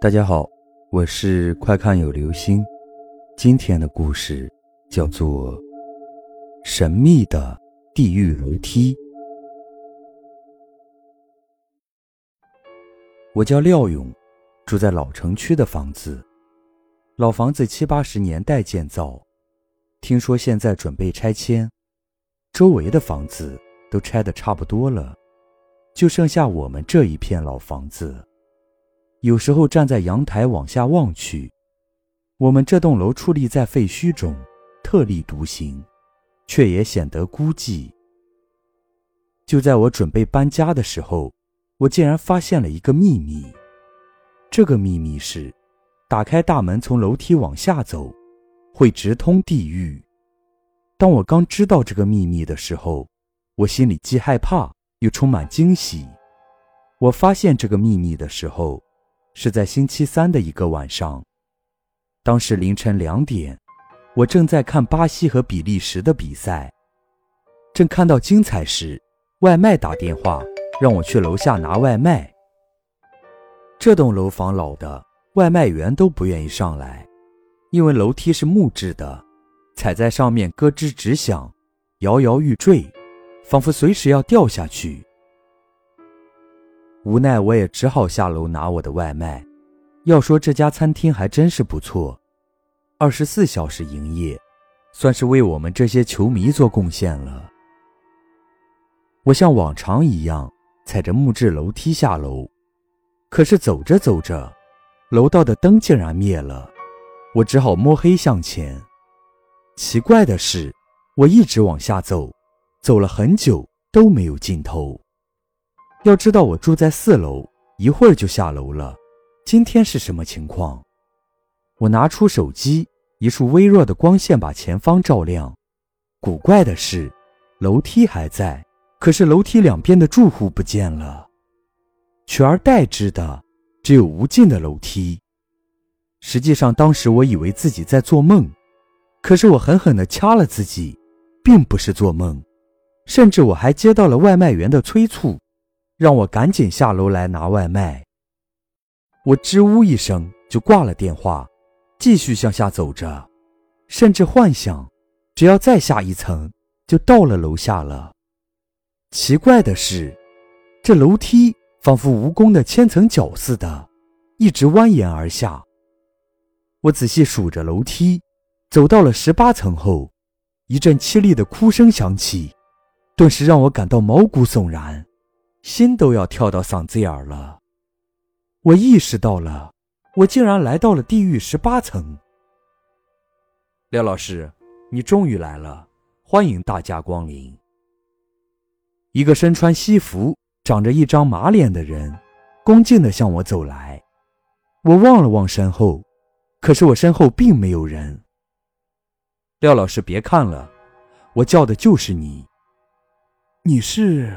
大家好，我是快看有流星。今天的故事叫做《神秘的地狱楼梯》。我叫廖勇，住在老城区的房子。老房子七八十年代建造，听说现在准备拆迁，周围的房子都拆的差不多了，就剩下我们这一片老房子。有时候站在阳台往下望去，我们这栋楼矗立在废墟中，特立独行，却也显得孤寂。就在我准备搬家的时候，我竟然发现了一个秘密。这个秘密是，打开大门从楼梯往下走，会直通地狱。当我刚知道这个秘密的时候，我心里既害怕又充满惊喜。我发现这个秘密的时候。是在星期三的一个晚上，当时凌晨两点，我正在看巴西和比利时的比赛，正看到精彩时，外卖打电话让我去楼下拿外卖。这栋楼房老的，外卖员都不愿意上来，因为楼梯是木质的，踩在上面咯吱直响，摇摇欲坠，仿佛随时要掉下去。无奈，我也只好下楼拿我的外卖。要说这家餐厅还真是不错，二十四小时营业，算是为我们这些球迷做贡献了。我像往常一样踩着木质楼梯下楼，可是走着走着，楼道的灯竟然灭了，我只好摸黑向前。奇怪的是，我一直往下走，走了很久都没有尽头。要知道我住在四楼，一会儿就下楼了。今天是什么情况？我拿出手机，一束微弱的光线把前方照亮。古怪的是，楼梯还在，可是楼梯两边的住户不见了，取而代之的只有无尽的楼梯。实际上，当时我以为自己在做梦，可是我狠狠地掐了自己，并不是做梦。甚至我还接到了外卖员的催促。让我赶紧下楼来拿外卖。我吱呜一声就挂了电话，继续向下走着，甚至幻想，只要再下一层就到了楼下了。奇怪的是，这楼梯仿佛蜈蚣的千层脚似的，一直蜿蜒而下。我仔细数着楼梯，走到了十八层后，一阵凄厉的哭声响起，顿时让我感到毛骨悚然。心都要跳到嗓子眼了。我意识到了，我竟然来到了地狱十八层。廖老师，你终于来了，欢迎大驾光临。一个身穿西服、长着一张马脸的人，恭敬地向我走来。我望了望身后，可是我身后并没有人。廖老师，别看了，我叫的就是你。你是？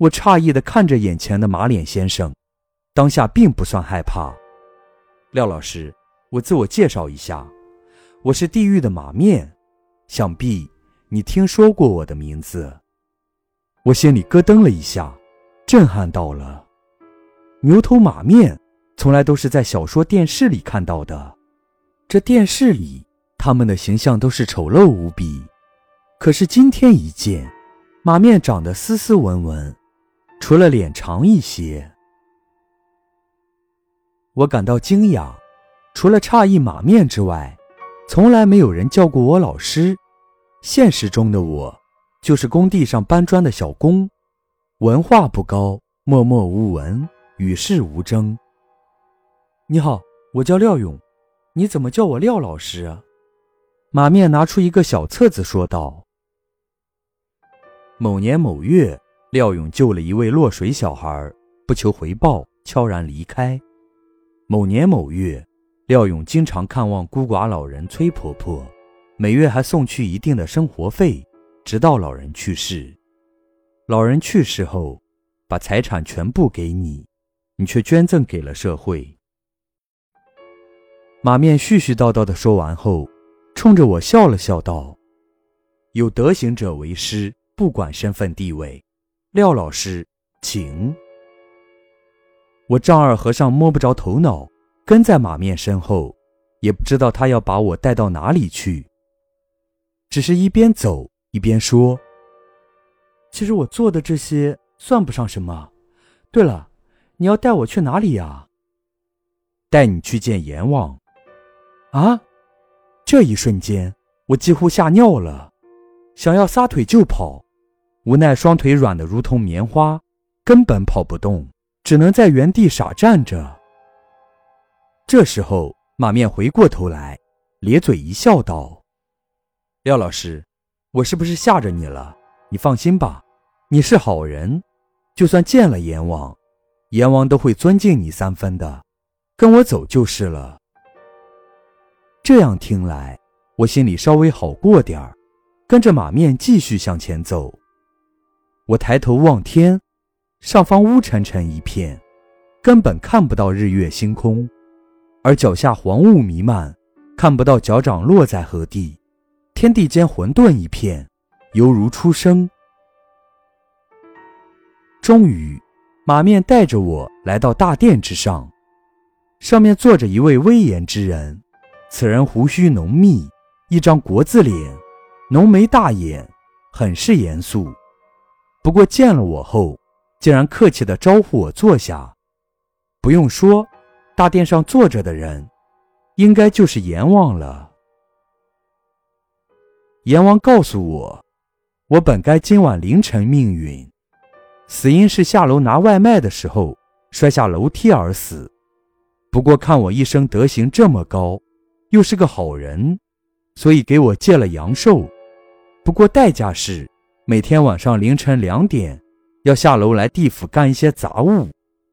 我诧异地看着眼前的马脸先生，当下并不算害怕。廖老师，我自我介绍一下，我是地狱的马面，想必你听说过我的名字。我心里咯噔了一下，震撼到了。牛头马面从来都是在小说、电视里看到的，这电视里他们的形象都是丑陋无比，可是今天一见，马面长得斯斯文文。除了脸长一些，我感到惊讶。除了诧异马面之外，从来没有人叫过我老师。现实中的我，就是工地上搬砖的小工，文化不高，默默无闻，与世无争。你好，我叫廖勇，你怎么叫我廖老师啊？马面拿出一个小册子说道：“某年某月。”廖勇救了一位落水小孩，不求回报，悄然离开。某年某月，廖勇经常看望孤寡老人崔婆婆，每月还送去一定的生活费，直到老人去世。老人去世后，把财产全部给你，你却捐赠给了社会。马面絮絮叨叨的说完后，冲着我笑了笑，道：“有德行者为师，不管身份地位。”廖老师，请。我丈二和尚摸不着头脑，跟在马面身后，也不知道他要把我带到哪里去。只是一边走一边说：“其实我做的这些算不上什么。对了，你要带我去哪里呀？”“带你去见阎王。”啊！这一瞬间，我几乎吓尿了，想要撒腿就跑，无奈双腿软得如同棉花，根本跑不动，只能在原地傻站着。这时候，马面回过头来，咧嘴一笑，道：“廖老师，我是不是吓着你了？你放心吧，你是好人，就算见了阎王，阎王都会尊敬你三分的，跟我走就是了。”这样听来，我心里稍微好过点儿，跟着马面继续向前走。我抬头望天，上方乌沉沉一片，根本看不到日月星空，而脚下黄雾弥漫，看不到脚掌落在何地，天地间混沌一片，犹如初生。终于，马面带着我来到大殿之上，上面坐着一位威严之人。此人胡须浓密，一张国字脸，浓眉大眼，很是严肃。不过见了我后，竟然客气地招呼我坐下。不用说，大殿上坐着的人，应该就是阎王了。阎王告诉我，我本该今晚凌晨命运，死因是下楼拿外卖的时候摔下楼梯而死。不过看我一生德行这么高。又是个好人，所以给我借了阳寿，不过代价是每天晚上凌晨两点要下楼来地府干一些杂物，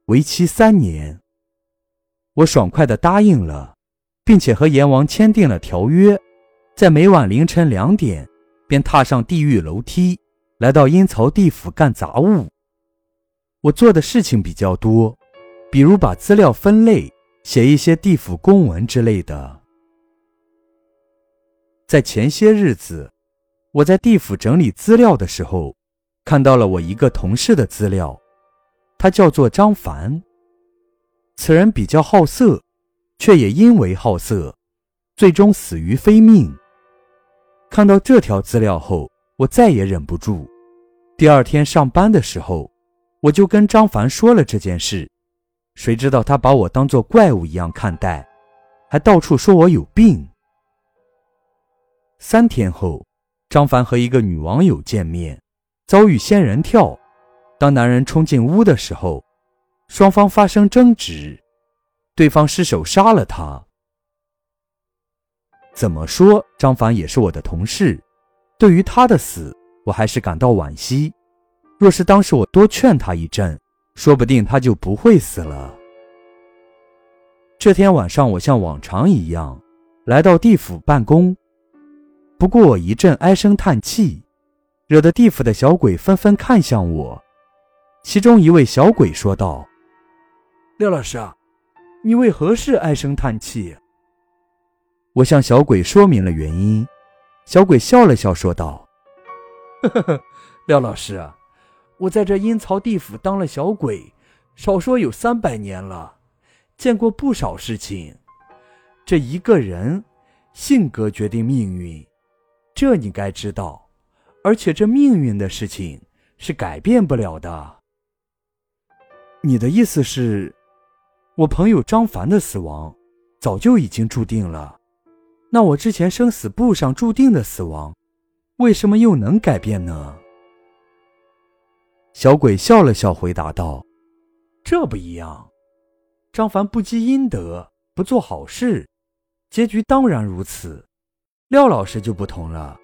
为期三年。我爽快地答应了，并且和阎王签订了条约，在每晚凌晨两点便踏上地狱楼梯，来到阴曹地府干杂物。我做的事情比较多，比如把资料分类，写一些地府公文之类的。在前些日子，我在地府整理资料的时候，看到了我一个同事的资料，他叫做张凡。此人比较好色，却也因为好色，最终死于非命。看到这条资料后，我再也忍不住。第二天上班的时候，我就跟张凡说了这件事，谁知道他把我当作怪物一样看待，还到处说我有病。三天后，张凡和一个女网友见面，遭遇仙人跳。当男人冲进屋的时候，双方发生争执，对方失手杀了他。怎么说，张凡也是我的同事，对于他的死，我还是感到惋惜。若是当时我多劝他一阵，说不定他就不会死了。这天晚上，我像往常一样来到地府办公。不过我一阵唉声叹气，惹得地府的小鬼纷纷看向我。其中一位小鬼说道：“廖老师，你为何事唉声叹气？”我向小鬼说明了原因。小鬼笑了笑，说道：“呵呵呵，廖老师，我在这阴曹地府当了小鬼，少说有三百年了，见过不少事情。这一个人，性格决定命运。”这你该知道，而且这命运的事情是改变不了的。你的意思是，我朋友张凡的死亡早就已经注定了，那我之前生死簿上注定的死亡，为什么又能改变呢？小鬼笑了笑，回答道：“这不一样，张凡不积阴德，不做好事，结局当然如此。”廖老师就不同了，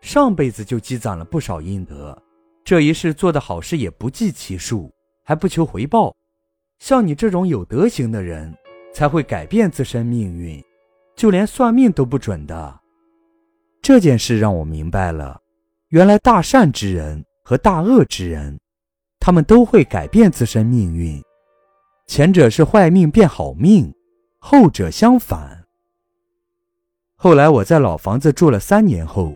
上辈子就积攒了不少阴德，这一世做的好事也不计其数，还不求回报。像你这种有德行的人，才会改变自身命运，就连算命都不准的。这件事让我明白了，原来大善之人和大恶之人，他们都会改变自身命运，前者是坏命变好命，后者相反。后来我在老房子住了三年后，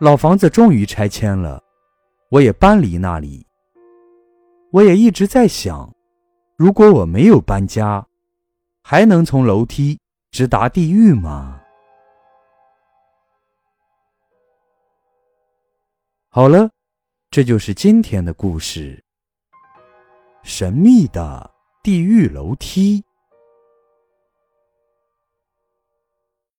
老房子终于拆迁了，我也搬离那里。我也一直在想，如果我没有搬家，还能从楼梯直达地狱吗？好了，这就是今天的故事——神秘的地狱楼梯。